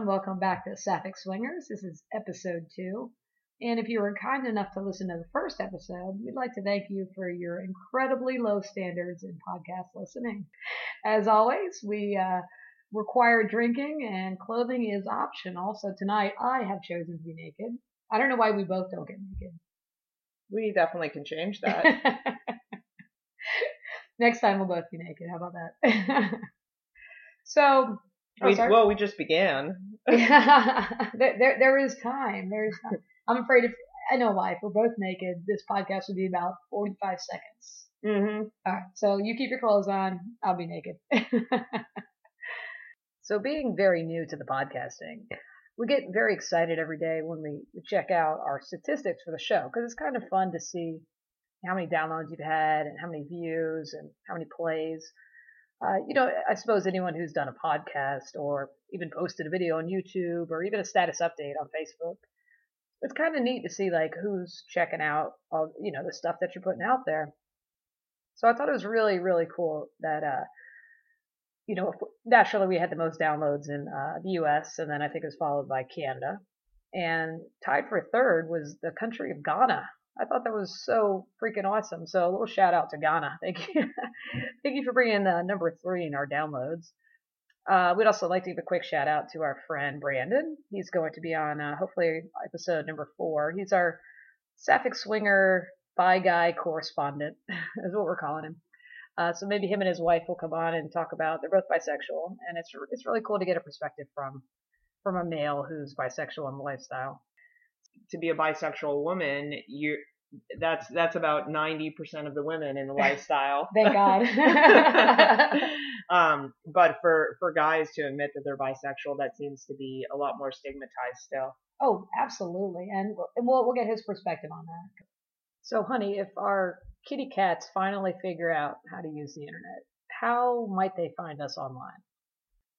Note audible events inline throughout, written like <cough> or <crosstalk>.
and welcome back to Sapphic Swingers. This is episode two. And if you were kind enough to listen to the first episode, we'd like to thank you for your incredibly low standards in podcast listening. As always, we uh, require drinking and clothing is optional. So tonight I have chosen to be naked. I don't know why we both don't get naked. We definitely can change <laughs> that. Next time we'll both be naked. How about that? <laughs> so, we, sorry. well, we just began. <laughs> <laughs> there, there, there is time. There is time. I'm afraid if I know why. If we're both naked, this podcast would be about 45 seconds. Mm-hmm. All right. So you keep your clothes on. I'll be naked. <laughs> so being very new to the podcasting, we get very excited every day when we check out our statistics for the show because it's kind of fun to see how many downloads you've had and how many views and how many plays. Uh, you know, I suppose anyone who's done a podcast or even posted a video on YouTube or even a status update on Facebook, it's kind of neat to see like who's checking out all, you know, the stuff that you're putting out there. So I thought it was really, really cool that, uh, you know, naturally we had the most downloads in uh, the U.S. and then I think it was followed by Canada, and tied for third was the country of Ghana. I thought that was so freaking awesome. So a little shout out to Ghana. Thank you, <laughs> thank you for bringing uh, number three in our downloads. Uh, we'd also like to give a quick shout out to our friend Brandon. He's going to be on uh, hopefully episode number four. He's our Sapphic Swinger bi guy correspondent, <laughs> is what we're calling him. Uh, so maybe him and his wife will come on and talk about. They're both bisexual, and it's it's really cool to get a perspective from from a male who's bisexual in the lifestyle. To be a bisexual woman, you that's that's about 90% of the women in the <laughs> lifestyle. Thank God. <laughs> um, but for for guys to admit that they're bisexual, that seems to be a lot more stigmatized still. Oh, absolutely, and we'll we'll get his perspective on that. So, honey, if our kitty cats finally figure out how to use the internet, how might they find us online?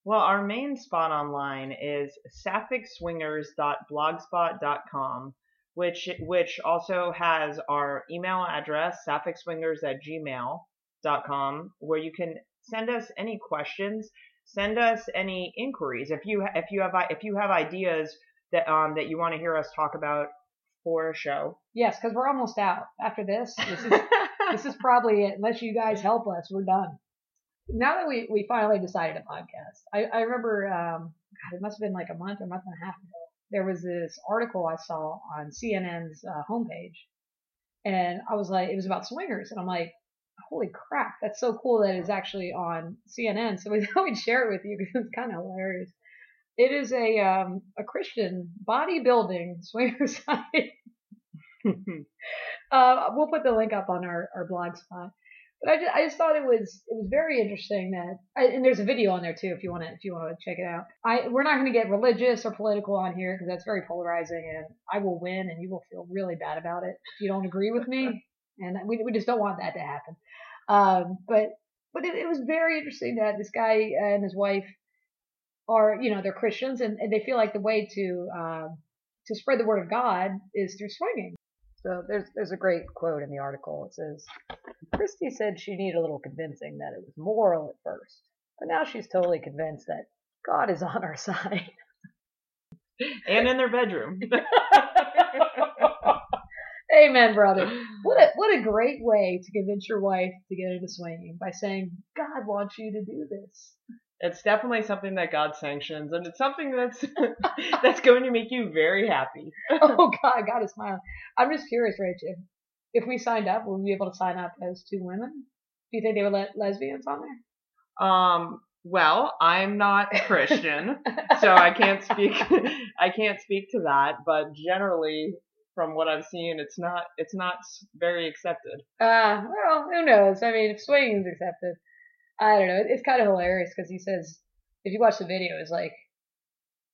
Well, our main spot online is sapphicswingers.blogspot.com, which which also has our email address, sapphicswingers at gmail.com, where you can send us any questions, send us any inquiries. If you if you have if you have ideas that um that you want to hear us talk about for a show. Yes, because we're almost out after this. This is <laughs> this is probably it. Unless you guys help us, we're done. Now that we, we finally decided to podcast, I, I remember, um, God, it must have been like a month or month and a half ago. There was this article I saw on CNN's uh, homepage, and I was like, it was about swingers, and I'm like, holy crap, that's so cool that it's actually on CNN. So we <laughs> thought we'd share it with you because it's kind of hilarious. It is a um, a Christian bodybuilding <laughs> swinger site. <laughs> uh, we'll put the link up on our, our blog spot. But I just, I just thought it was it was very interesting that I, and there's a video on there too if you want to if you want to check it out. I we're not going to get religious or political on here because that's very polarizing and I will win and you will feel really bad about it if you don't agree with me <laughs> and we we just don't want that to happen. Um, but but it, it was very interesting that this guy and his wife are you know they're Christians and, and they feel like the way to um, to spread the word of God is through swinging. So there's there's a great quote in the article. It says, Christy said she needed a little convincing that it was moral at first, but now she's totally convinced that God is on our <laughs> side. and in their bedroom. <laughs> Amen, brother. What a what a great way to convince your wife to get into swinging by saying God wants you to do this. It's definitely something that God sanctions, and it's something that's <laughs> that's going to make you very happy. <laughs> oh God, God is smiling. I'm just curious, Rach, if, if we signed up, would we be able to sign up as two women? Do you think they would let lesbians on there? Um. Well, I'm not <laughs> Christian, so I can't speak. I can't speak to that. But generally, from what I've seen, it's not. It's not very accepted. Uh, well, who knows? I mean, if swinging's accepted, I don't know. It's kind of hilarious because he says, if you watch the video, it's like,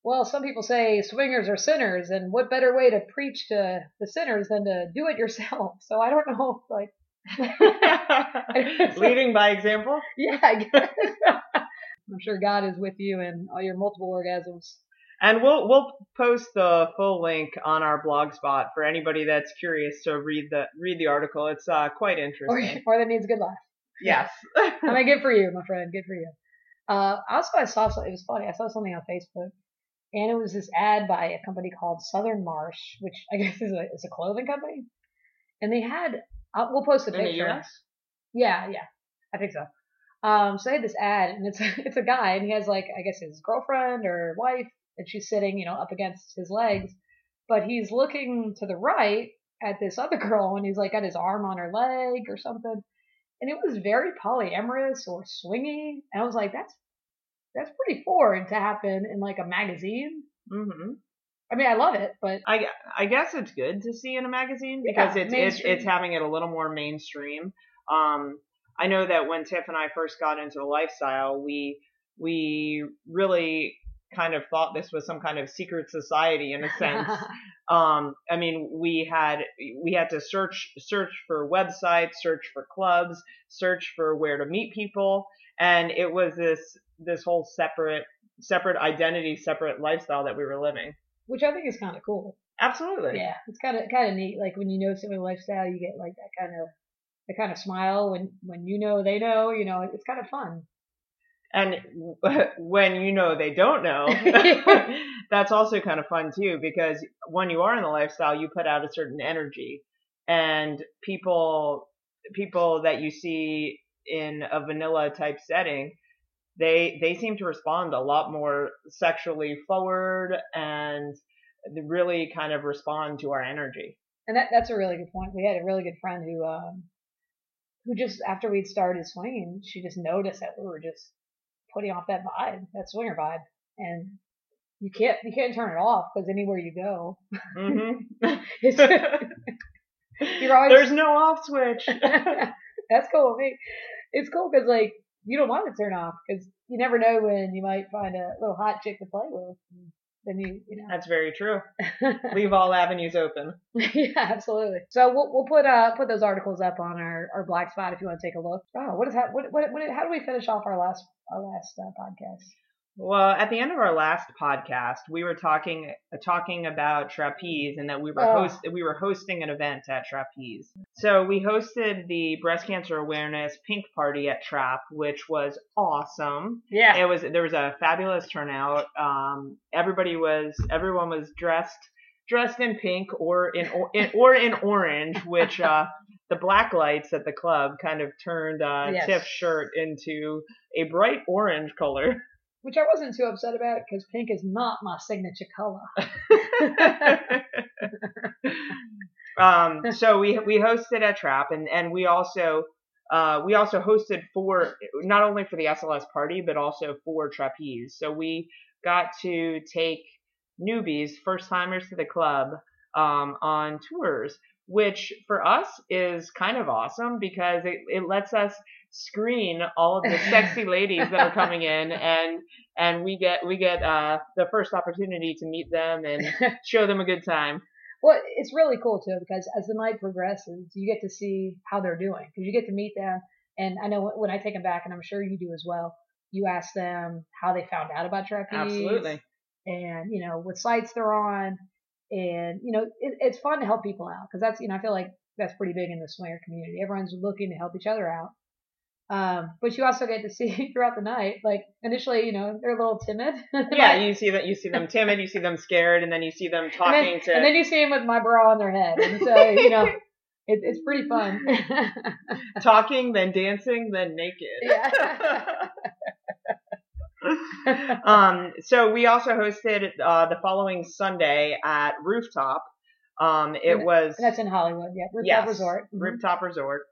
well, some people say swingers are sinners, and what better way to preach to the sinners than to do it yourself? <laughs> So I don't know, <laughs> like. <laughs> Leading by example? Yeah, I guess. I'm sure God is with you and all your multiple orgasms. And we'll we'll post the full link on our blog spot for anybody that's curious to read the read the article. It's uh, quite interesting. Or, or that needs a good laugh. Yes. <laughs> I mean, good for you, my friend. Good for you. Uh, also, I saw. It was funny. I saw something on Facebook. and it was this ad by a company called Southern Marsh, which I <laughs> guess is a is a clothing company, and they had uh, we'll post a In the picture. US? Yeah, yeah, I think so. Um, so they had this ad, and it's <laughs> it's a guy, and he has like I guess his girlfriend or wife, and she's sitting, you know, up against his legs, but he's looking to the right at this other girl, and he's like got his arm on her leg or something, and it was very polyamorous or swingy, and I was like, that's that's pretty foreign to happen in like a magazine. hmm I mean, I love it, but I, I guess it's good to see in a magazine Yeah, because it's, it's it's having it a little more mainstream. Um, I know that when Tiff and I first got into the lifestyle, we we really kind of thought this was some kind of secret society in a <laughs> sense. um, I mean, we had we had to search search for websites, search for clubs, search for where to meet people, and it was this this whole separate separate identity, separate lifestyle that we were living. which I think is kind of cool. Absolutely. Yeah, it's kind of kind of neat. Like when you know someone's lifestyle, you get like that kind of that kind of smile when when you know they know. You know, it's kind of fun. And <laughs> when you know they don't know, <laughs> <laughs> that's also kind of fun too because when you are in the lifestyle, you put out a certain energy, and people people that you see in a vanilla type setting, they they seem to respond a lot more sexually forward and really kind of respond to our energy. And that that's a really good point. We had a really good friend who um who just after we'd started swinging, she just noticed that we were just putting off that vibe, that swinger vibe, and you can't you can't turn it off because anywhere you go, hmm <laughs> it's, <laughs> you're always There's no off switch. <laughs> That's cool with me. It's cool because like you don't want to turn off because you never know when you might find a little hot chick to play with. Then you you know. That's very true. <laughs> Leave all avenues open. yeah, absolutely. So we'll we'll put uh put those articles up on our, our blog spot if you want to take a look. Oh, what is that? What what, what how do we finish off our last our last uh, podcast? Well, at the end of our last podcast, we were talking uh, talking about trapeze and that we were Oh. host we were hosting an event at trapeze. So we hosted the breast cancer awareness pink party at Trap, which was awesome. Yeah. It was there was a fabulous turnout. Um, everybody was everyone was dressed dressed in pink or in, or in or in orange, which <laughs> uh, the black lights at the club kind of turned uh, Yes. Tiff's shirt into a bright orange color. Which I wasn't too upset about because pink is not my signature color. <laughs> <laughs> um, so we we hosted at Trap, and and we also uh, we also hosted for not only for the SLS party, but also for trapeze. So we got to take newbies, first timers to the club, um, on tours, which for us is kind of awesome because it, it lets us screen all of the sexy <laughs> ladies that are coming in and and we get we get uh the first opportunity to meet them and <laughs> show them a good time Well, it's really cool too because as the night progresses, you get to see how they're doing because you get to meet them. And I know when I take them back, and I'm sure you do as well. You ask them how they found out about trapeze, absolutely and you know what sites they're on, and you know it, it's fun to help people out because that's you know I feel like that's pretty big in the swinger community. Everyone's looking to help each other out. Um, but you also get to see <laughs> throughout the night, like initially, you know, they're a little timid. <laughs> yeah you see that you see them timid you see them scared and then you see them <laughs> and talking then, to and then you see them with my bra on their head, and so you know, it, it's pretty fun. talking then dancing then naked yeah. um, so we also hosted uh, the following Sunday at Rooftop. Um, it And- was And that's in Hollywood, yeah. Rooftop yes, Resort. Mhm. Rooftop Resort.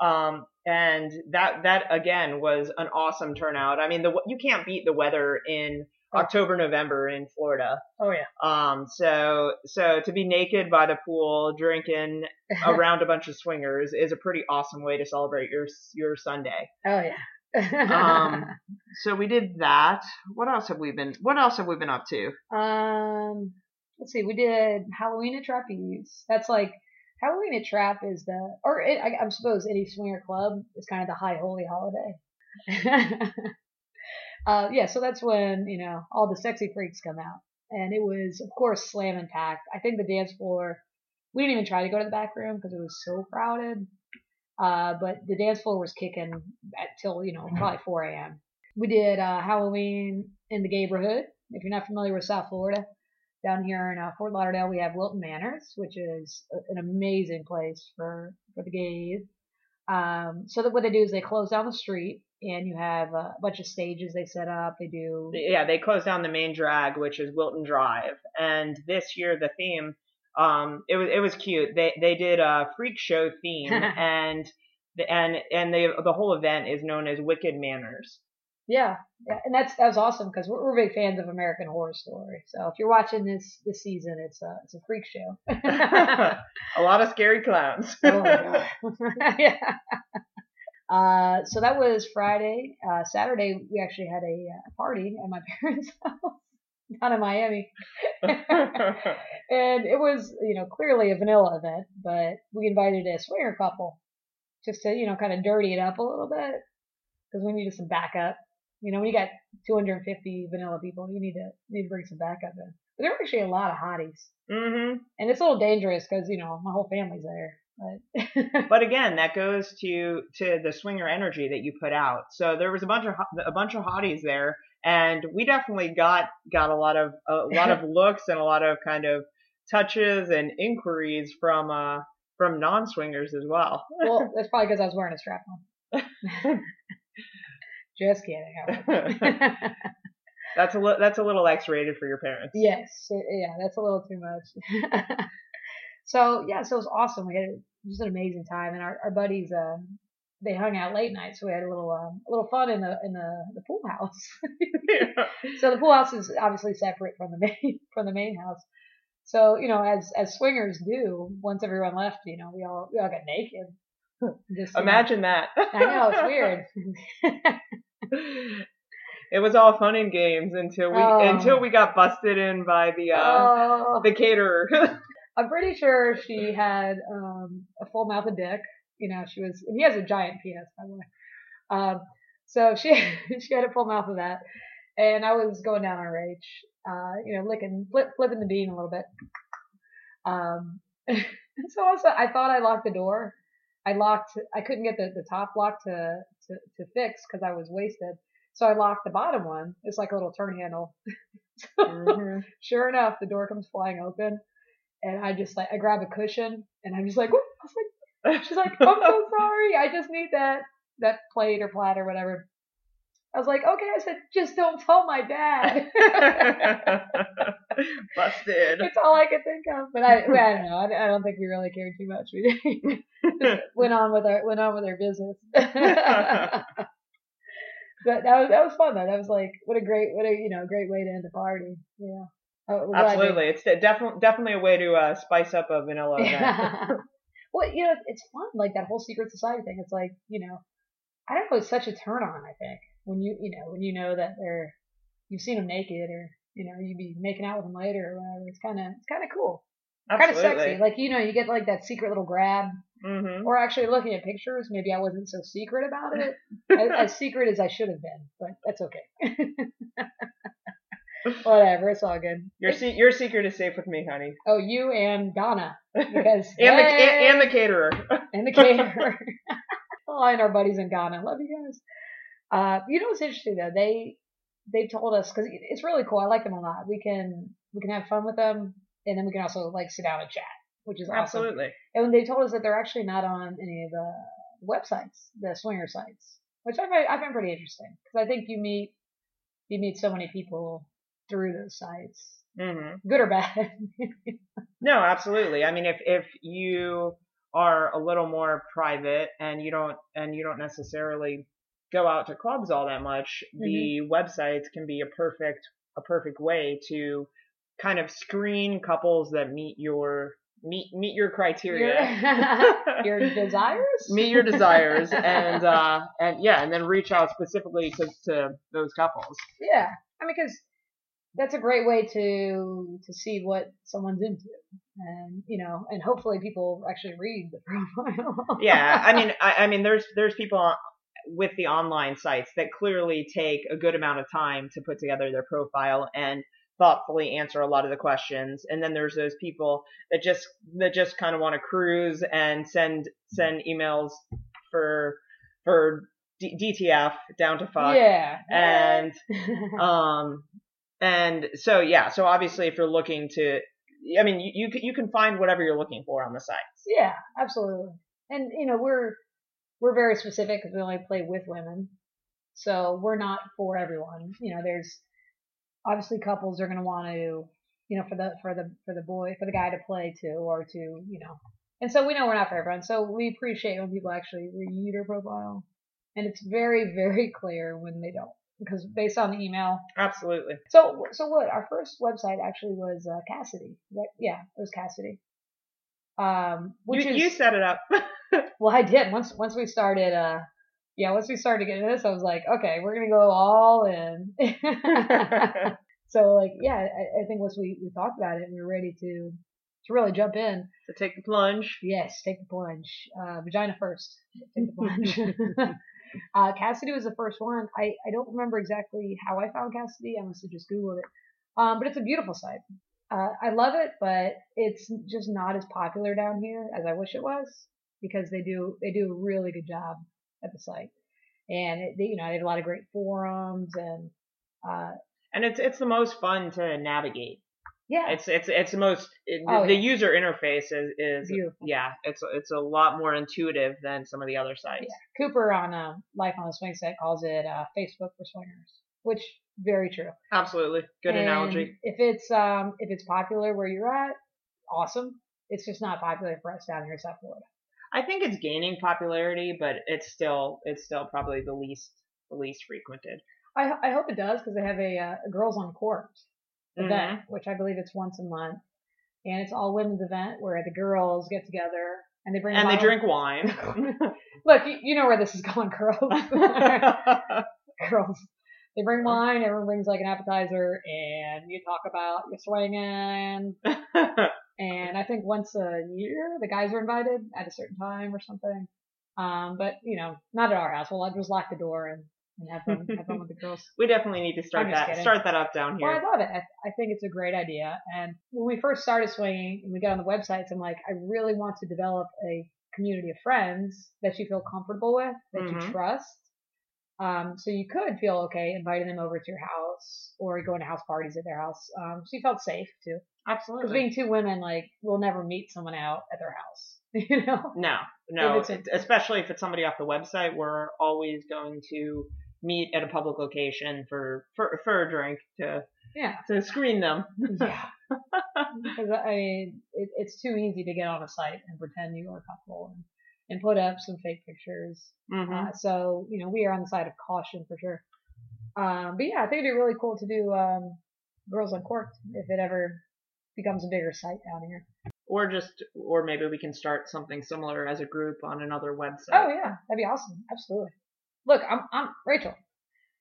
Um, and that that again was an awesome turnout. I mean, the you can't beat the weather in. October, November in Florida. Oh yeah. Um, so so to be naked by the pool, drinking <laughs> around a bunch of swingers is a pretty awesome way to celebrate your your Sunday. oh yeah. Um, <laughs> so we did that. What else have we been? What else have we been up to? um, let's see. We did Halloween at Trapeze. That's like Halloween at Trap is the, or it, I, I suppose any swinger club is kind of the high holy holiday. <laughs> uh, yeah. So that's when you know all the sexy freaks come out, and it was of course slam and packed. I think the dance floor. We didn't even try to go to the back room because it was so crowded. Uh, but the dance floor was kicking at till you know probably 4 a.m. We did uh, Halloween in the neighborhood, if you're not familiar with South Florida, down here in uh, Fort Lauderdale, we have Wilton Manors, which is an amazing place for for the gays. Um, so that what they do is they close down the street, and you have a bunch of stages they set up. They do Yeah, they close down the main drag, which is Wilton Drive, and this year the theme, um, it was it was cute. They they did a freak show theme, <laughs> and the and and they the whole event is known as Wicked Manors. Yeah, yeah, and that's that was awesome because we're, we're big fans of American Horror Story. So if you're watching this this season, it's a it's a freak show. <laughs> <laughs> a lot of scary clowns. oh my god. <laughs> yeah. Uh, so that was Friday. Uh, Saturday we actually had a, uh party at my parents' house down in Miami, and it was you know clearly a vanilla event, but we invited a swinger couple just to you know kind of dirty it up a little bit because we needed some backup. You know, when you got 250 vanilla people, you need to need to bring some backup in. But there were actually a lot of hotties, hmm and it's a little dangerous because you know my whole family's there. But <laughs> But again, that goes to to the swinger energy that you put out. So there was a bunch of a bunch of hotties there, and we definitely got got a lot of a lot of <laughs> looks and a lot of kind of touches and inquiries from uh from non swingers as well. well, <laughs> that's probably because I was wearing a strap on. Just kidding. <laughs> That's a li- that's a little X rated for your parents. yes, yeah, that's a little too much. <laughs> so yeah, so it was awesome. We had just an amazing time, and our, our buddies, um, they hung out late night, so we had a little um, a little fun in the in the, the pool house. <laughs> so the pool house is obviously separate from the main from the main house. So you know, as as swingers do, once everyone left, you know, we all we all got naked. <laughs> Just Imagine that. I know it's weird. <laughs> <laughs> it was all fun and games until we Oh. until we got busted in by the uh oh, the caterer. I'm pretty sure she had um, a full mouth of dick. You know, she was. He has a giant penis, by the way. Um, so she she had a full mouth of that, and I was going down on her H. Uh, you know, licking, flip, flipping the bean a little bit. Um, so also, I thought I locked the door. I locked. I couldn't get the, the top lock to to, to fix because I was wasted. So I locked the bottom one. It's like a little turn handle. Mhm. <laughs> Sure enough, the door comes flying open, and I just like I grab a cushion, and I'm just like, Whoop. I was like, she's like, I'm so <laughs> sorry, I just need that that plate or plat or whatever. I was like, okay. I said, just don't tell my dad. <laughs> Busted. It's all I could think of, but I, I don't know. I, I don't think we really cared too much. <laughs> We just went on with our went on with our business. <laughs> but that was that was fun though. That was like what a great what a you know great way to end a party. Yeah. Oh, we're glad they- Absolutely, it's definitely definitely a way to uh, spice up a vanilla event. Well, you know, it's fun. Like that whole secret society thing. It's like, you know, I don't know. It's such a turn on. I think when you, you know, when you know that they're, you've seen them naked, or you know, you'd be making out with them later, or whatever. It's kind of, it's kind of cool. Kind of sexy. Like you know, you get like that secret little grab. hmm Or actually looking at pictures, maybe I wasn't so secret about it. <laughs> as, as secret as I should have been, but that's okay. <laughs> Whatever, it's all good. Your se- your secret is safe with me, honey. Oh, you and Ghana because <laughs> and the and, and the caterer. and the caterer. oh, and our buddies in Ghana. Love you guys. Uh, you know what's interesting though? They they told us because it's really cool. I like them a lot. We can we can have fun with them, and then we can also like sit down and chat, which is awesome. Absolutely. And when they told us that they're actually not on any of the websites, the swinger sites, which I find I find pretty interesting because I think you meet you meet so many people through those sites, hmm good or bad. <laughs> No, absolutely. I mean, if if you are a little more private and you don't and you don't necessarily go out to clubs all that much, the websites can be a perfect a perfect way to kind of screen couples that meet your meet meet your criteria. Your <laughs> desires. meet your desires <laughs> and uh and yeah and then reach out specifically to to those couples Yeah, I mean, because that's a great way to to see what someone's into, and you know, and hopefully people actually read the profile. yeah i mean <laughs> I, I mean there's there's people on, with the online sites that clearly take a good amount of time to put together their profile and thoughtfully answer a lot of the questions and then there's those people that just that just kind of want to cruise and send send emails for for D- DTF down to fuck yeah, and <laughs> um And so yeah, so obviously if you're looking to, I mean, you you can, you can find whatever you're looking for on the sites. Yeah, absolutely. And you know, we're we're very specific because we only play with women, so we're not for everyone. You know, there's obviously couples are going to want to, you know, for the for the for the boy for the guy to play to or to you know, and so we know we're not for everyone. So we appreciate when people actually read your profile, and it's very very clear when they don't because based on the email. Absolutely. So so what? Our first website actually was uh, Kasidie. Right? Yeah, it was Kasidie. Um, which you, is you set it up. <laughs> <laughs> well, I did once once we started. Uh, yeah, once we started getting into this, I was like, okay, we're gonna go all in. <laughs> so like, yeah, I, I think once we we talked about it, and we were ready to to really jump in. to take the plunge. Yes, take the plunge. Uh, vagina first. Take the <laughs> plunge. uh, Kasidie was the first one. I, I don't remember exactly how I found Kasidie. I must have just Googled it. Um, but it's a beautiful site. Uh, I love it, but it's just not as popular down here as I wish it was because they do they do a really good job at the site, and it, they, you know they have a lot of great forums and uh, And it's it's the most fun to navigate. yeah, It's it's it's the most it, Oh, the yeah. user interface is is Beautiful. yeah it's it's a lot more intuitive than some of the other sites. Cooper on uh, Life on the Swing Set calls it uh, Facebook for swingers, which very true. Absolutely, good And analogy. If it's um if it's popular where you're at, awesome. It's just not popular for us down here in South Florida. I think it's gaining popularity, but it's still it's still probably the least the least frequented. I I hope it does because they have a, uh, a girls on court Mm-hmm. event, which I believe it's once a month, and it's all women's event where the girls get together and they bring And they drink wine. <laughs> Look, you, you know where this is going, girls. <laughs> girls. They bring wine. Everyone brings like an appetizer, and you talk about your swinging. <laughs> And I think once a year, the guys are invited at a certain time or something. Um, but you know, not at our house. We'll just lock the door and, and have fun, have fun with the girls. <laughs> we definitely need to start that kidding. start that up down here. Well, I love it. I, I think it's a great idea. And when we first started swinging and we got on the websites, I'm like, I really want to develop a community of friends that you feel comfortable with, that Mhm. you trust. Um, so you could feel okay inviting them over to your house or going to house parties at their house. Um, so you felt safe too. Absolutely. Because being two women, like, we'll never meet someone out at their house. <laughs> You know? No, no, If a- especially if it's somebody off the website, we're always going to meet at a public location for for, for a drink to Yeah. to screen them. Yeah. <laughs> Because I mean, it, it's too easy to get on a site and pretend you are a couple and, and put up some fake pictures. hmm Uh, so you know, we are on the side of caution for sure. Um, but yeah, I think it'd be really cool to do um, Girls on Court if it ever becomes a bigger site down here. Or just, or maybe we can start something similar as a group on another website. Oh yeah, that'd be awesome. Absolutely. Look, I'm I'm Rachel.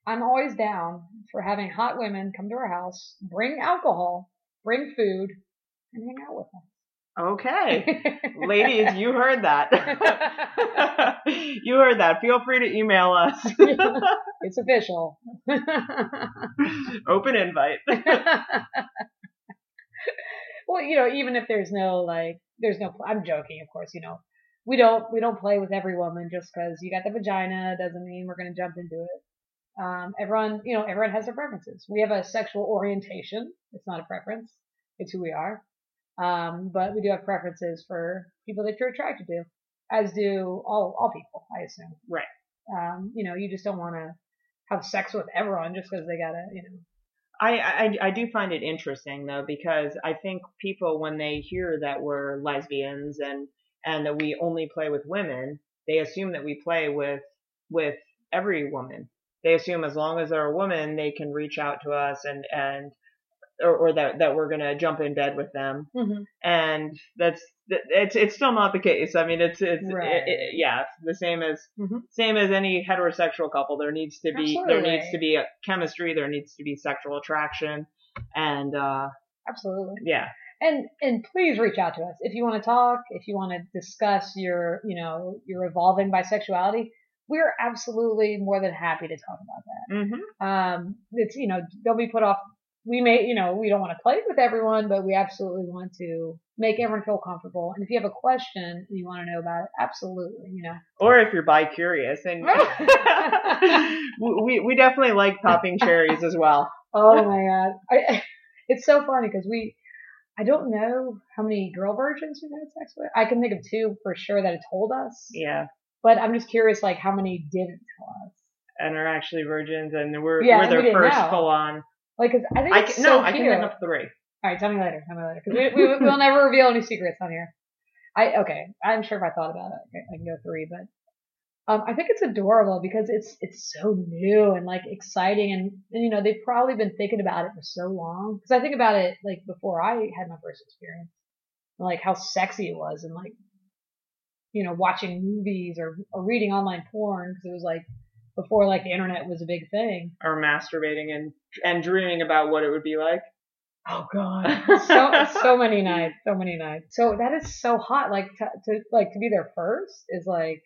I'm always down for having hot women come to our house, bring alcohol, bring food, and hang out with Okay, <laughs> ladies, you heard that. <laughs> you heard that. Feel free to email us. <laughs> it's official. Open invite. well, you know, even if there's no like, there's no. I'm joking, of course. You know, we don't we don't play with every woman just because you got the vagina doesn't mean we're gonna jump into it. Um, everyone, you know, everyone has their preferences. We have a sexual orientation. It's not a preference. It's who we are. Um, but we do have preferences for people that you're attracted to, as do all all people, I assume. Right. Um, you know, you just don't want to have sex with everyone just because they gotta, you know. I, I I do find it interesting though because I think people when they hear that we're lesbians and and that we only play with women, they assume that we play with with every woman. They assume as long as they're a woman, they can reach out to us and and or, or that that we're gonna jump in bed with them. Mm-hmm. And that's it's it's still not the case. I mean, it's it's Right. it, it, yeah, it's the same as Mhm. same as any heterosexual couple. There needs to be there needs to be a chemistry. There needs to be sexual attraction, and uh Absolutely. yeah, And and please reach out to us if you want to talk, if you want to discuss your you know your evolving bisexuality. We're absolutely more than happy to talk about that. hmm Um, it's you know don't be put off. We may you know we don't want to play with everyone, but we absolutely want to make everyone feel comfortable. And if you have a question and you want to know about it, absolutely you know. or if you're bi curious, and <laughs> <laughs> we we definitely like popping cherries as well. Oh my god, I, <laughs> it's so funny because we, I don't know how many girl virgins we've had sex with. I can think of two for sure that have told us, Yeah. but I'm just curious, like how many didn't tell us. And are actually virgins, and we're Yeah, we're and we their didn't first full on. Like, 'cause I think I can, so no, I can think of three. All right, tell me later. Tell me later. 'Cause we, we, we'll never reveal any secrets on here. I okay. I'm sure if I thought about it, I can- I can go three. But um, I think it's adorable because it's it's so new and like exciting, and, and you know they've probably been thinking about it for so long. Because I think about it like before I had my first experience, and, like how sexy it was, and like you know watching movies or or reading online porn because it was like before like the internet was a big thing. Or masturbating and and dreaming about what it would be like. Oh god, <laughs> so so many nights, so many nights. So that is so hot. Like to, to like to be there first is like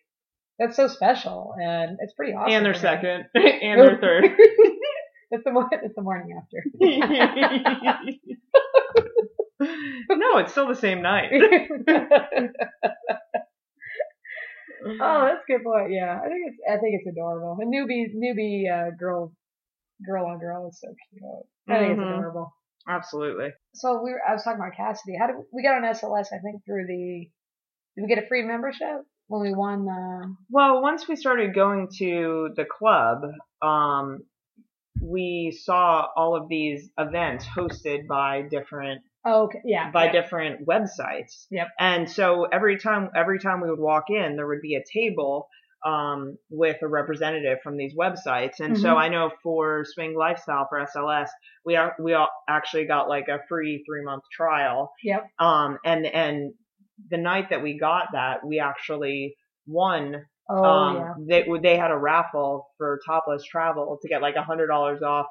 that's so special, and it's pretty awesome. and their second, <laughs> and their third. <laughs> it's the it's the morning after. no, it's still the same night. Oh, <laughs> that's a good point. Yeah, I think it's I think it's adorable. A newbie newbie uh, girl girl on girl is so cute. I think Mhm. it's adorable. Absolutely. So we were, I was talking about Kasidie. How did we got on SLS? I think through the did we get a free membership when we won the Well, once we started going to the club, um, we saw all of these events hosted by different okay. Yeah. by yeah. different websites. Yep. And so every time every time we would walk in, there would be a table um, with a representative from these websites. And so Mhm. I know for Swing Lifestyle for SLS, we are, we all actually got like a free three month trial. Yep. Um, and and the night that we got that, we actually won. Oh, um, yeah. they they had a raffle for Topless Travel to get like a hundred dollars off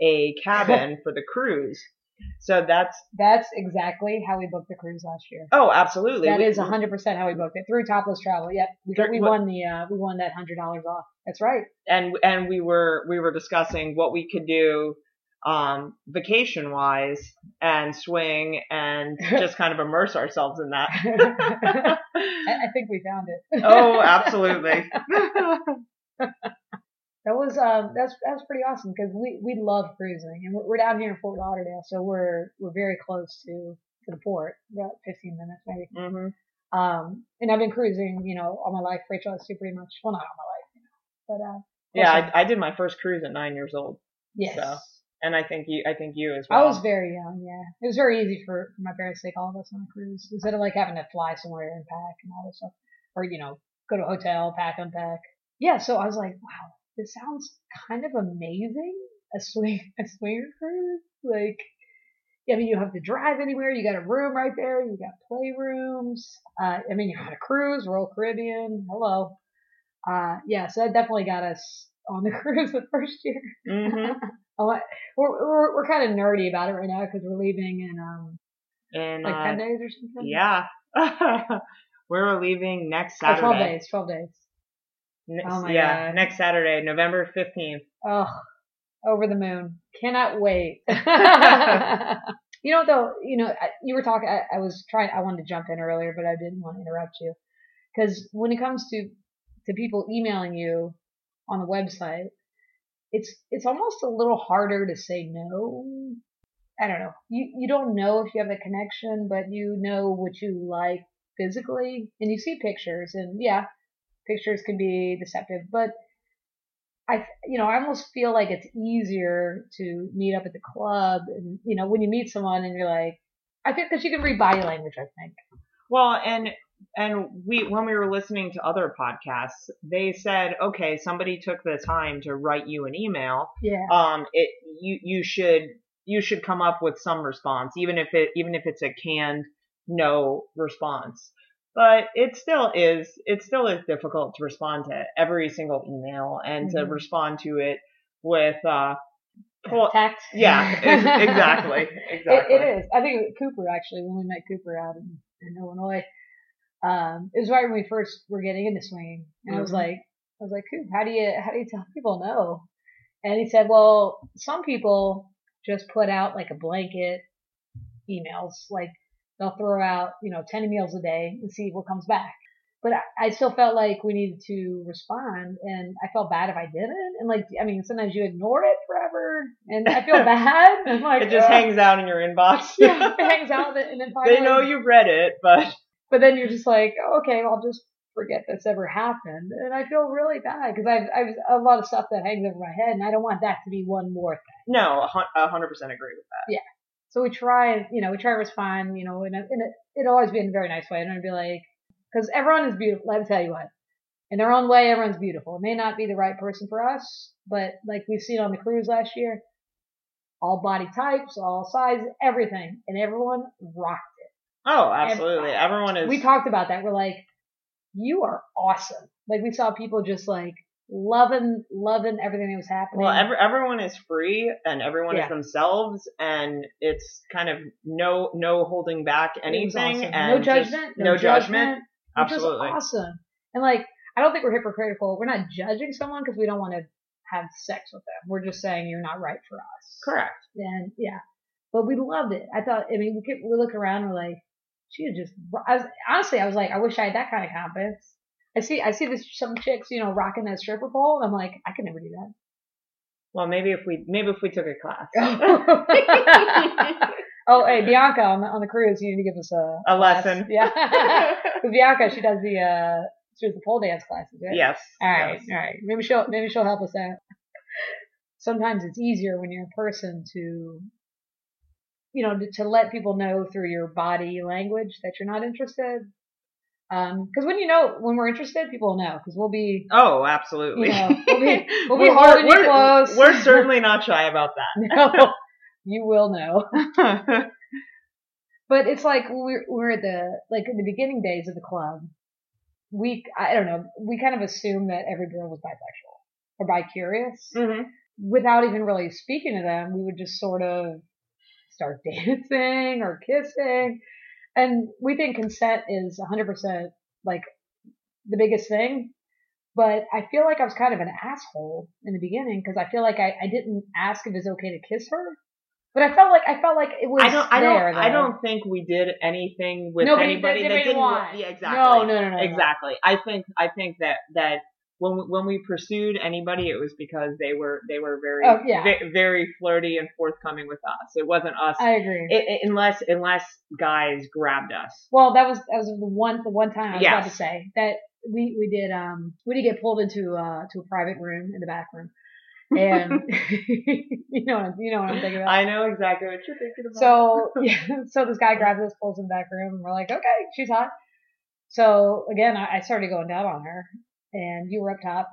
a cabin <laughs> for the cruise. So that's That's exactly how we booked the cruise last year. oh, absolutely. That We- is 100% how we booked it through Topless Travel. Yep. We, we won the, uh, we won that $100 off. That's right. and and we were we were discussing what we could do um vacation wise and swing and <laughs> just kind of immerse ourselves in that <laughs> I, I think we found it. oh absolutely <laughs> That was um that's that's pretty awesome because we we love cruising and we're, we're down here in Fort Lauderdale, so we're we're very close to to the port, about 15 minutes maybe. hmm Um, and I've been cruising, you know, all my life. Rachel has pretty much. Well, not all my life, you know, but uh, yeah. I, I did my first cruise at nine years old yes. So, and i think you i think you as well. I was very young, yeah. It was very easy for, for my parents to take all of us on a cruise instead of like having to fly somewhere and pack and all this stuff, or you know, go to a hotel, pack, unpack. Yeah, so I was like, wow, this sounds kind of amazing. A swing, <laughs> a swinger cruise, like. I mean, you don't have to drive anywhere. You got a room right there. You got playrooms. Uh, I mean, you're on a cruise, Royal Caribbean. Hello. Uh, yeah, so that definitely got us on the <laughs> cruise the first year. <laughs> hmm I we're we're, we're kind of nerdy about it right now because we're leaving in um and like uh, ten days or something. yeah we're leaving next Oh, saturday twelve days. Twelve days. Oh my yeah God. next saturday november 15th Oh, over the moon. Cannot wait. <laughs> <laughs> you know though, you know, you were talking. I, I was trying. I wanted to jump in earlier, but I didn't want to interrupt you because when it comes to to people emailing you on the website, it's it's almost a little harder to say no. I don't know. You you don't know if you have a connection, but you know what you like physically, and you see pictures, and yeah, pictures can be deceptive, but I, you know, I almost feel like it's easier to meet up at the club, and you know, when you meet someone and you're like, I think because you can read body language. I think. Well, and and we when we were listening to other podcasts, they said, okay, somebody took the time to write you an email. Yeah. Um, it you you should you should come up with some response, even if it even if it's a canned no response. But it still is it still is difficult to respond to every single email and to Mhm. respond to it with uh well, Tact. yeah exactly <laughs> exactly It, it is. I think Cooper actually, when we met Cooper out in, in Illinois, um, it was right when we first were getting into swinging, and I was Mhm. like, I was like, Coop, how do you how do you tell people no? And he said, well, some people just put out like a blanket emails, like they'll throw out you know ten meals a day and see what comes back. But I, I still felt like we needed to respond, and I felt bad if I didn't. And like, I mean, sometimes you ignore it forever, and I feel <laughs> bad. I'm like, it just hangs out in your inbox. <laughs> Yeah, it hangs out, and then finally, they know you've read it, but but then you're just like, okay, I'll just forget that's ever happened, and I feel really bad because I've I've a lot of stuff that hangs over my head, and I don't want that to be one more thing. no, a hundred percent agree with that. So we try, you know, we try to respond, you know, in a, in a, it'll always be in a very nice way. And I'd be like, because everyone is beautiful. Let me tell you what, in their own way, everyone's beautiful. It may not be the right person for us, but like we've seen on the cruise last year, all body types, all sizes, everything, and everyone rocked it. Oh, absolutely. Everybody. Everyone is. We talked about that. We're like, you are awesome. Like we saw people just like loving, loving everything that was happening. well, every, everyone is free and everyone Yeah. is themselves, and it's kind of no no holding back anything awesome. and no judgment, no judgment. which Absolutely. awesome. And like, I don't think we're hypocritical. We're not judging someone because we don't want to have sex with them. We're just saying you're not right for us. Correct. And yeah, but we loved it. I thought. I mean, we could, we look around. We're like, she is just. I was honestly, I was like, I wish I had that kind of confidence. I see, I see this some chicks, you know, rocking that stripper pole, and I'm like, I could never do that. Well, maybe if we maybe if we took a class, <laughs> oh, hey, Bianca on the on the cruise, you need to give us a a lesson. <laughs> Yeah. <laughs> Bianca, she does the uh she does the pole dance classes, right? yes. All right, yes. all right. Maybe she'll maybe she'll help us out. Sometimes it's easier when you're in person to you know, to, to let people know through your body language that you're not interested. Um, cause when you know, when we're interested, people will know, cause we'll be, Oh, absolutely. You know, we'll be- <laughs> we'll be We're- holding you we're, close. We're certainly not shy about that. <laughs> no, you will know. <laughs> But it's like we're we're at the like in the beginning days of the club. We I don't know. We kind of assumed that every girl was bisexual or bi-curious hmm without even really speaking to them. We would just sort of start dancing or kissing, and we think consent is 100% like the biggest thing. But I feel like I was kind of an asshole in the beginning because I feel like I, I didn't ask if it's okay to kiss her. But I felt like I felt like it was I don't. I there. don't. I don't think we did anything with Nobody- anybody they- that didn't. want. Yeah, exactly. No, no, no, no, no. Exactly. I think. I think that that when we, when we pursued anybody, it was because they were they were very Oh, yeah. ve- very flirty and forthcoming with us. It wasn't us. I agree. i i unless unless guys grabbed us. well, that was that was the one the one time I was about to say that we we did um we did get pulled into uh to a private room in the back room, and <laughs> <laughs> you know what- you know what I'm thinking about. I know exactly what you're thinking about. So <laughs> yeah, so this guy grabs us, pulls in the back room, and we're like, okay, she's hot. So again, I, I started going down on her, and you were up top,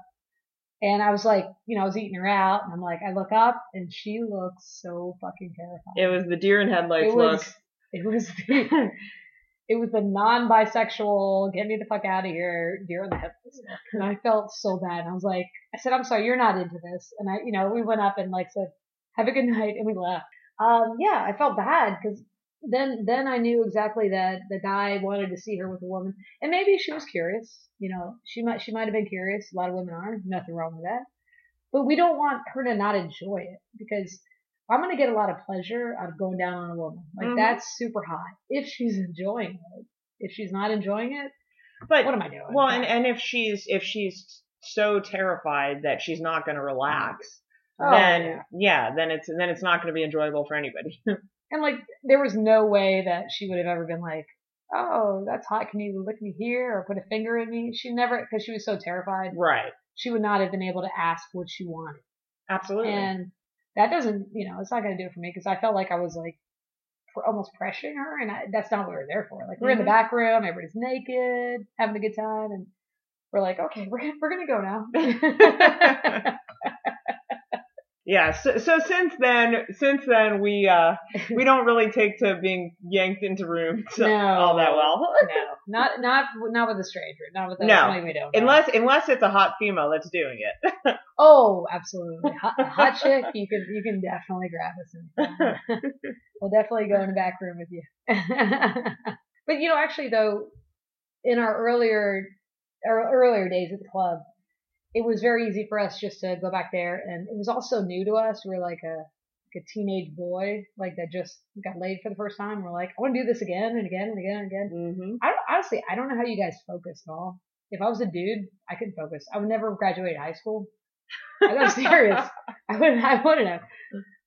and I was like, you know, I was eating her out, and I'm like, I look up, and she looks so fucking terrifying. it was the deer in headlights it was, look. It was the, <laughs> it was the non-bisexual, get me the fuck out of here, deer in the headlights look. And I felt so bad. I was like, I said, I'm sorry, you're not into this. And I, you know, we went up and like said, have a good <laughs> night, and we left. Um, yeah, I felt bad because then, then I knew exactly that the guy wanted to see her with a woman, and maybe she was curious. You know, she might, she might have been curious. A lot of women are. Nothing wrong with that. But we don't want her to not enjoy it because I'm going to get a lot of pleasure out of going down on a woman. Like Mhm. that's super hot. If she's enjoying it. If she's not enjoying it, But what am I doing? well, and and if she's if she's so terrified that she's not going to relax, Oh, then yeah. yeah. then it's then it's not going to be enjoyable for anybody. <laughs> And like, there was no way that she would have ever been like, oh, that's hot. Can you lick me here or put a finger in me? She never, because she was so terrified, right. she would not have been able to ask what she wanted. Absolutely. And that doesn't, you know, it's not going to do it for me because I felt like I was like pr- almost pressuring her, and I, that's not what we were there for. Like we're in the Mhm. back room, everybody's naked, having a good time, and we're like, okay, we're we're gonna go now. <laughs> yeah. So, so since then, since then we uh we don't really take to being yanked into rooms <laughs> No. all that well. <laughs> no, not not not with a stranger, not with a, No. somebody we don't. know. Unless unless it's a hot female that's doing it. <laughs> oh, absolutely, hot, hot chick, you can you can definitely grab us. And, we'll definitely go in the back room with you. but you know, actually though, in our earlier our earlier days at the club, it was very easy for us just to go back there, and it was also new to us. We were like a like a teenage boy, like that just got laid for the first time. We're like, I want to do this again and again and again and again. mm-hmm. I don't, honestly, I don't know how you guys focus at all. If I was a dude, I could focus. I would never graduate high school. I'm serious. <laughs> I wouldn't. I wouldn't have.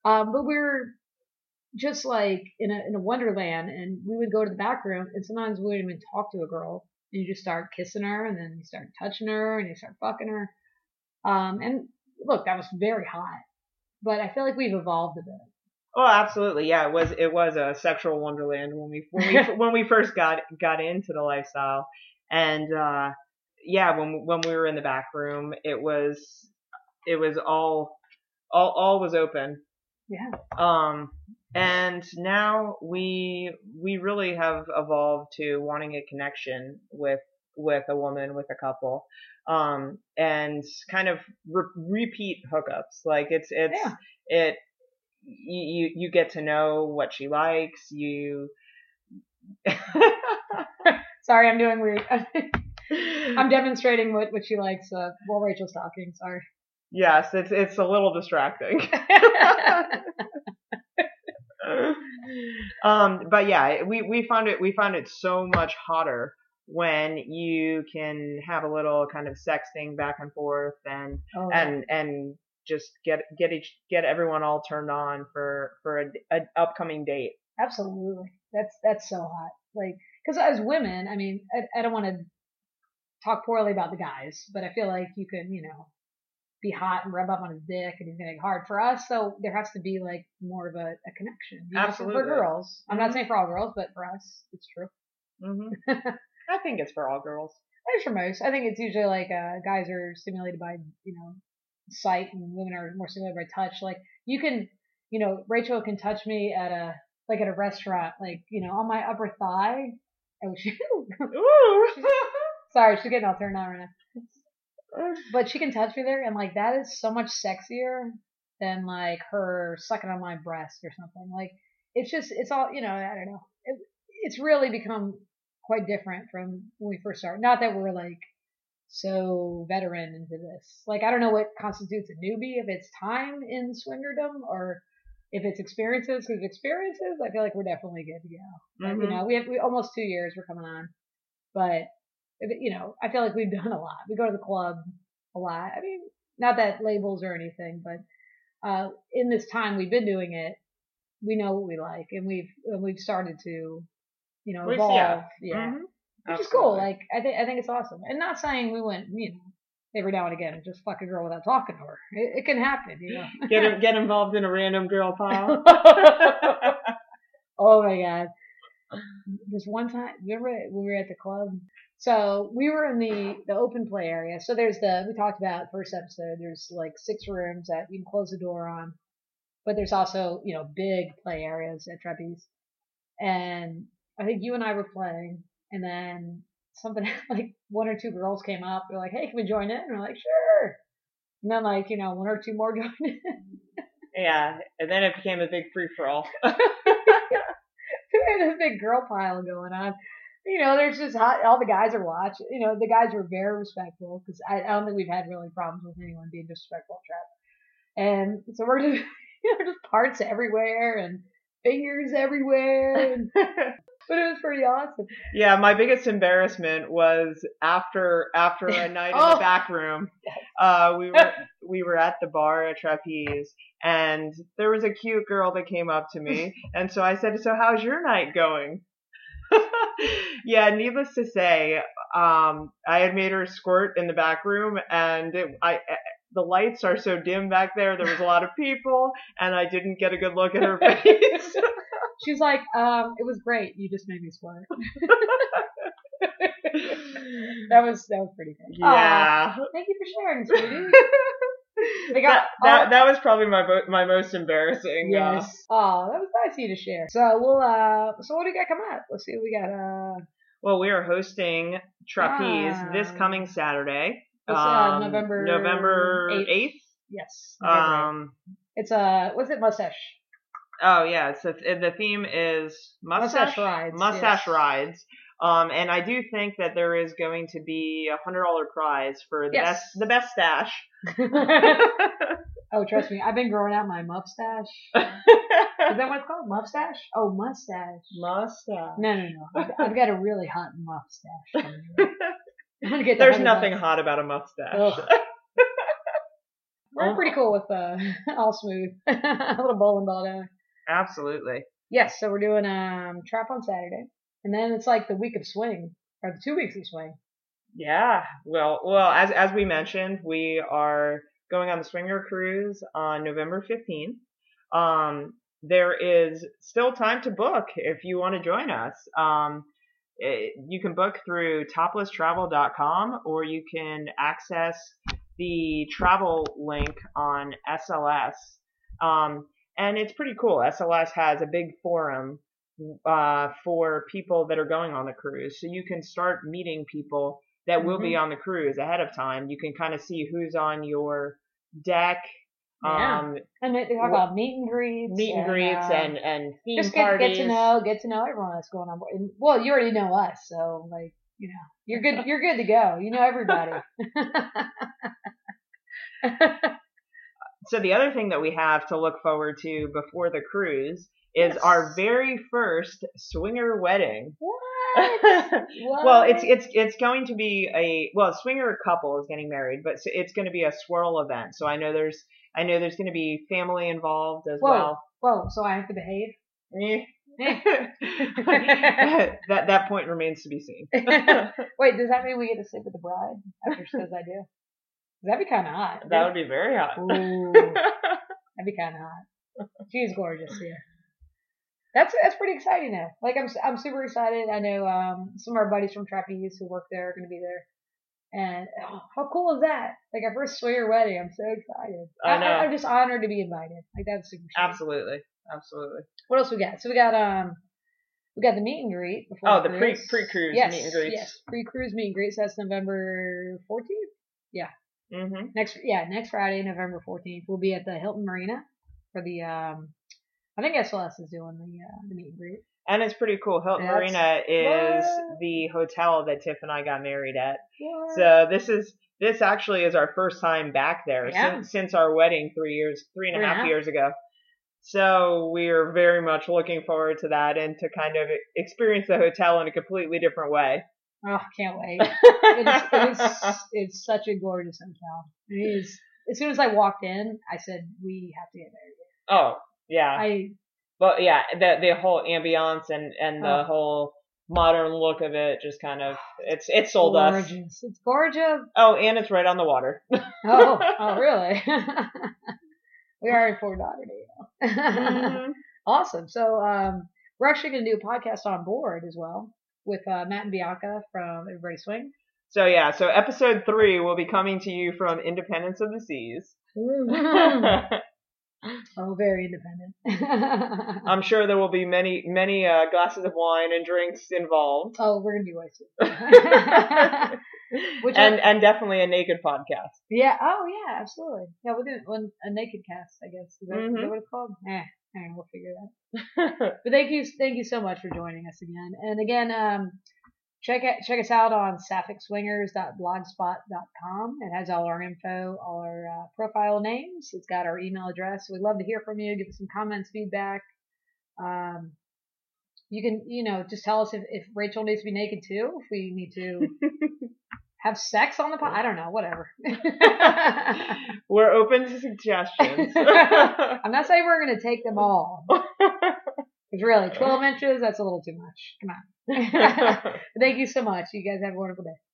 Um, but we were just like in a in a wonderland, and we would go to the back room, and sometimes we wouldn't even talk to a girl. You just start kissing her, and then you start touching her, and you start fucking her. Um, and look, that was very hot, but I feel like we've evolved a bit. Oh, absolutely. Yeah, it was it was a sexual wonderland when we when we <laughs> when we first got got into the lifestyle, and uh, yeah, when when we were in the back room, it was it was all all all was open. Yeah. Um, and now we we really have evolved to wanting a connection with with a woman with a couple um and kind of re- repeat hookups like it's it's Yeah. it you, you get to know what she likes you <laughs> Sorry, I'm doing weird. <laughs> I'm <laughs> demonstrating what what she likes uh, while Rachel's talking. Sorry. Yes it's it's a little distracting <laughs> <laughs> um, but yeah, we, we found it we found it so much hotter when you can have a little kind of sexting back and forth and oh, and and just get get each get everyone all turned on for for a, a upcoming date. absolutely. That's that's so hot. Like, because as women, I mean, I, I don't want to talk poorly about the guys, but I feel like you can, you know, be hot and rub up on his dick and he's gonna get hard for us. So there has to be like more of a, a connection. You know, for- Absolutely. For girls, I'm not saying for all girls, but for us, it's true. hmm <laughs> I think it's for all girls. There's for most. I think it's usually like uh, guys are stimulated by you know sight, and women are more stimulated by touch. Like you can, you know, Rachel can touch me at a like at a restaurant, like you know, on my upper thigh. Oh, <laughs> she, Ooh. sorry, she's getting all turned on right now. But she can touch me there, and like that is so much sexier than like her sucking on my breast or something. Like it's just, it's all, you know, I don't know. It, it's really become quite different from when we first started. Not that we're like so veteran into this. Like I don't know what constitutes a newbie, if it's time in swingerdom or if it's experiences. Because experiences, I feel like we're definitely good to go. But, Mhm. You know, we have we almost two years we're coming on, but you know, I feel like we've <laughs> done a lot. We go to the club a lot. I mean, not that labels or anything, but uh, in this time we've been doing it, we know what we like, and we've and we've started to, you know, evolve. yeah. yeah, Mhm. which is cool. Like I think I think it's awesome, and not saying we went, you know, every now and again and just fuck a girl without talking to her. It, it can happen, you know. <laughs> get get involved in a random girl pile. <laughs> oh my god. This one time, remember when we were at the club? So we were in the, the open play area. So there's the, we talked about first episode, there's like six rooms that you can close the door on. But there's also, you know, big play areas at Trapeze. And I think you and I were playing and then something <laughs> like one or two girls came up. They're like, hey, can we join in? And we're like, sure. And then like, you know, one or two more <laughs> joined in. yeah, and then it became a big free for all. <laughs> we had this big girl pile going on. You know, there's just hot, all the guys are watching. You know, the guys were very respectful because I, I don't think we've had really problems with anyone being disrespectful trap. And so we're just, <laughs> you know, just parts everywhere and fingers everywhere. And, <laughs> but it was pretty awesome. Yeah, my biggest embarrassment was after after a <laughs> night in Oh. the back room. Uh, we were we were at the bar at Trapeze, and there was a cute girl that came up to me, and so I said, "So how's your night going?" <laughs> yeah, needless to say, um, I had made her squirt in the back room, and it, I. The lights are so dim back there. There was a lot of people, and I didn't get a good look at her <laughs> face. <laughs> She's like, um, it was great. You just made me sweat. that was that was pretty good. Yeah. thank you for sharing, sweetie. They got that, that, all- that was probably my my most embarrassing. uh, Yes. Oh, that was nice of you to share. So we'll uh so what do we got coming up? Let's see what we got uh well, we are hosting Trapeze Ah. this coming Saturday. It's, uh, November November 8th. 8th. yes. November. Um, it's uh what's it mustache? oh yeah, a, the theme is mustache, Mustache rides, mustache yes. rides. Um, and I do think that there is going to be a hundred dollar prize for the Yes. best the best stash. <laughs> oh, trust me, I've been growing out my mustache. <laughs> Is that what it's called? Mustache? Oh, mustache. mustache. No, no, no. I've, I've got a really hot mustache. <laughs> I'm gonna get the There's nothing bucks. hot about a mustache. We're pretty cool with uh, all smooth. a little bowling ball down. Absolutely. Yes, so we're doing um trap on Saturday, and then it's like the week of swing or the two weeks of swing. Yeah. Well, well, as as we mentioned, we are going on the swinger cruise on November 15th. Um, there is still time to book if you want to join us. Um, it, you can book through toplesstravel.com or you can access the travel link on SLS. Um, and it's pretty cool. SLS has a big forum uh, for people that are going on the cruise, so you can start meeting people that will be Mhm. on the cruise ahead of time. You can kind of see who's on your deck, Yeah. um, And they talk about meet and greets, meet and greets, uh, and and theme just get, parties. get to know get to know everyone that's going on board. And, well, you already know us, so like you know you're good you're good to go. You know everybody. <laughs> <laughs> So the other thing that we have to look forward to before the cruise is Yes. our very first swinger wedding. what? What? <laughs> well, it's it's it's going to be a well, a swinger couple is getting married, but it's- going to be a swirl event. So I know there's I know there's going to be family involved as Whoa. well. Whoa, so I have to behave? Eh. <laughs> That that point remains to be seen. <laughs> Wait, does that mean we get to sleep with the bride after she says I do? That'd be kind of hot. that would be very hot. Ooh, that'd be kind of hot. She's gorgeous, yeah. That's that's pretty exciting though. Like I'm I'm super excited. I know um some of our buddies from Trapeze who work there are going to be there, and oh, how cool is that? Like our first swinger wedding. I'm so excited. I know. I, am just honored to be invited. Like that's super. sweet. Absolutely, absolutely. What else we got? So we got um we got the meet and greet before Oh, the the pre pre cruise yes, meet and greets. Yes, pre cruise meet and greets. That's November 14th. Yeah. Mm-hmm. Next yeah, next Friday, November 14th. We'll be at the Hilton Marina for the um I think SLS is doing the uh, the meet and greet. And it's pretty cool. Hilton That's- Marina is What? the hotel that Tiff and I got married at. What? So this is this actually is our first time back there Yeah. since since our wedding three years three and a Three and half half. years ago. So we are very much looking forward to that and to kind of experience the hotel in a completely different way. oh, can't wait. <laughs> It is, it is it's such a gorgeous hotel. It is. As soon as I walked in, I said we have to get married. oh yeah, I but yeah, the the whole ambiance and and the Oh. whole modern look of it just kind of <sighs> it's it sold us. It's gorgeous. Oh, and it's right on the water. <laughs> Oh, oh, really? <laughs> we are in Fort Lauderdale. Mhm. <laughs> awesome. So, um, we're actually going to do a podcast on board as well with uh, Matt and Bianca from Everybody Swing. So yeah, so episode three will be coming to you from Independence of the Seas. Oh, very independent. <laughs> I'm sure there will be many many uh, glasses of wine and drinks involved, oh, we're to be wasted. Which and I- and definitely a naked podcast. yeah. Oh, yeah. Absolutely. Yeah, we'll do one, a naked cast. I guess is that, is Mhm. that what it's called? Eh, hang on, we'll figure it out. <laughs> But thank you, thank you so much for joining us again. And again, um, check out, check us out on saphicswingers.blogspot.com. It has all our info, all our uh, profile names. It's got our email address. We'd love to hear from you. Give us some comments, feedback. Um, you can, you know, just tell us if, if Rachel needs to be naked too. If we need to <laughs> have sex on the pod. I don't know. Whatever. <laughs> We're open to suggestions. <laughs> I'm not saying we're going to take them all. Because really, 12 inches, that's a little too much. Come on. <laughs> Thank you so much. You guys have a wonderful day.